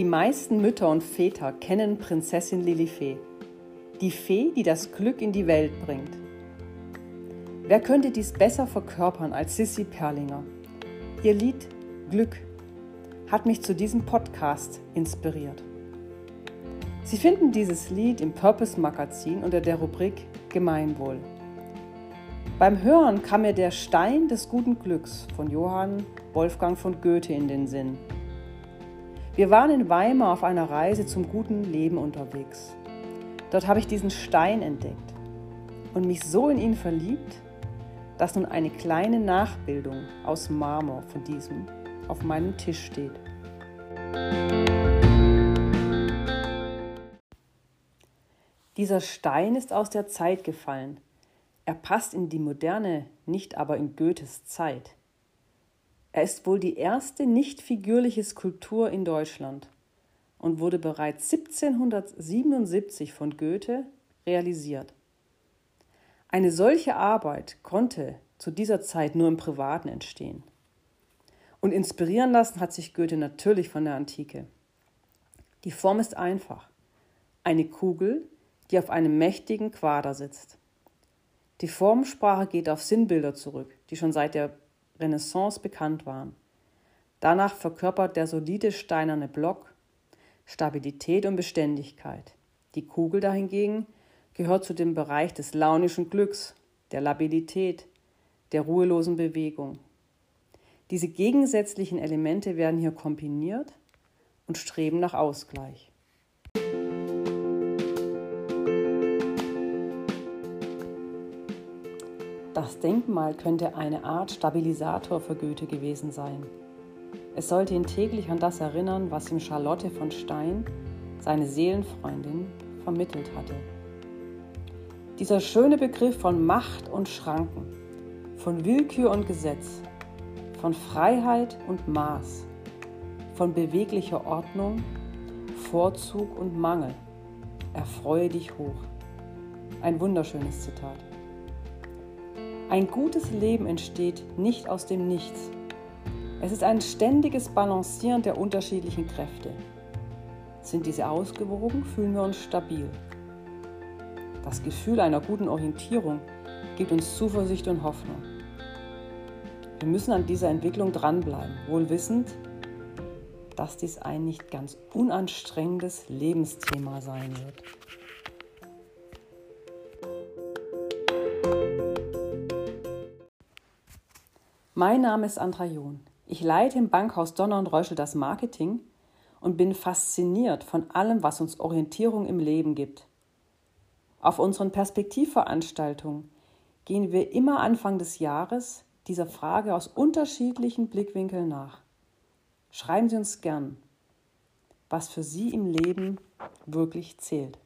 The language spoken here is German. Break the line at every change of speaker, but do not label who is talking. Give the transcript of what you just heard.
Die meisten Mütter und Väter kennen Prinzessin Lilifee, die Fee, die das Glück in die Welt bringt. Wer könnte dies besser verkörpern als Sissy Perlinger? Ihr Lied Glück hat mich zu diesem Podcast inspiriert. Sie finden dieses Lied im Purpose Magazin unter der Rubrik Gemeinwohl. Beim Hören kam mir der Stein des guten Glücks von Johann Wolfgang von Goethe in den Sinn. Wir waren in Weimar auf einer Reise zum guten Leben unterwegs. Dort habe ich diesen Stein entdeckt und mich so in ihn verliebt, dass nun eine kleine Nachbildung aus Marmor von diesem auf meinem Tisch steht. Dieser Stein ist aus der Zeit gefallen. Er passt in die moderne, nicht aber in Goethes Zeit. Er ist wohl die erste nicht figürliche Skulptur in Deutschland und wurde bereits 1777 von Goethe realisiert. Eine solche Arbeit konnte zu dieser Zeit nur im Privaten entstehen. Und inspirieren lassen hat sich Goethe natürlich von der Antike. Die Form ist einfach. Eine Kugel, die auf einem mächtigen Quader sitzt. Die Formensprache geht auf Sinnbilder zurück, die schon seit der Renaissance bekannt waren. Danach verkörpert der solide steinerne Block Stabilität und Beständigkeit. Die Kugel dahingegen gehört zu dem Bereich des launischen Glücks, der Labilität, der ruhelosen Bewegung. Diese gegensätzlichen Elemente werden hier kombiniert und streben nach Ausgleich. Das Denkmal könnte eine Art Stabilisator für Goethe gewesen sein. Es sollte ihn täglich an das erinnern, was ihm Charlotte von Stein, seine Seelenfreundin, vermittelt hatte. Dieser schöne Begriff von Macht und Schranken, von Willkür und Gesetz, von Freiheit und Maß, von beweglicher Ordnung, Vorzug und Mangel, erfreue dich hoch. Ein wunderschönes Zitat. Ein gutes Leben entsteht nicht aus dem Nichts. Es ist ein ständiges Balancieren der unterschiedlichen Kräfte. Sind diese ausgewogen, fühlen wir uns stabil. Das Gefühl einer guten Orientierung gibt uns Zuversicht und Hoffnung. Wir müssen an dieser Entwicklung dranbleiben, wohl wissend, dass dies ein nicht ganz unanstrengendes Lebensthema sein wird. Mein Name ist Andra John. Ich leite im Bankhaus Donner und Reuschel das Marketing und bin fasziniert von allem, was uns Orientierung im Leben gibt. Auf unseren Perspektivveranstaltungen gehen wir immer Anfang des Jahres dieser Frage aus unterschiedlichen Blickwinkeln nach. Schreiben Sie uns gern, was für Sie im Leben wirklich zählt.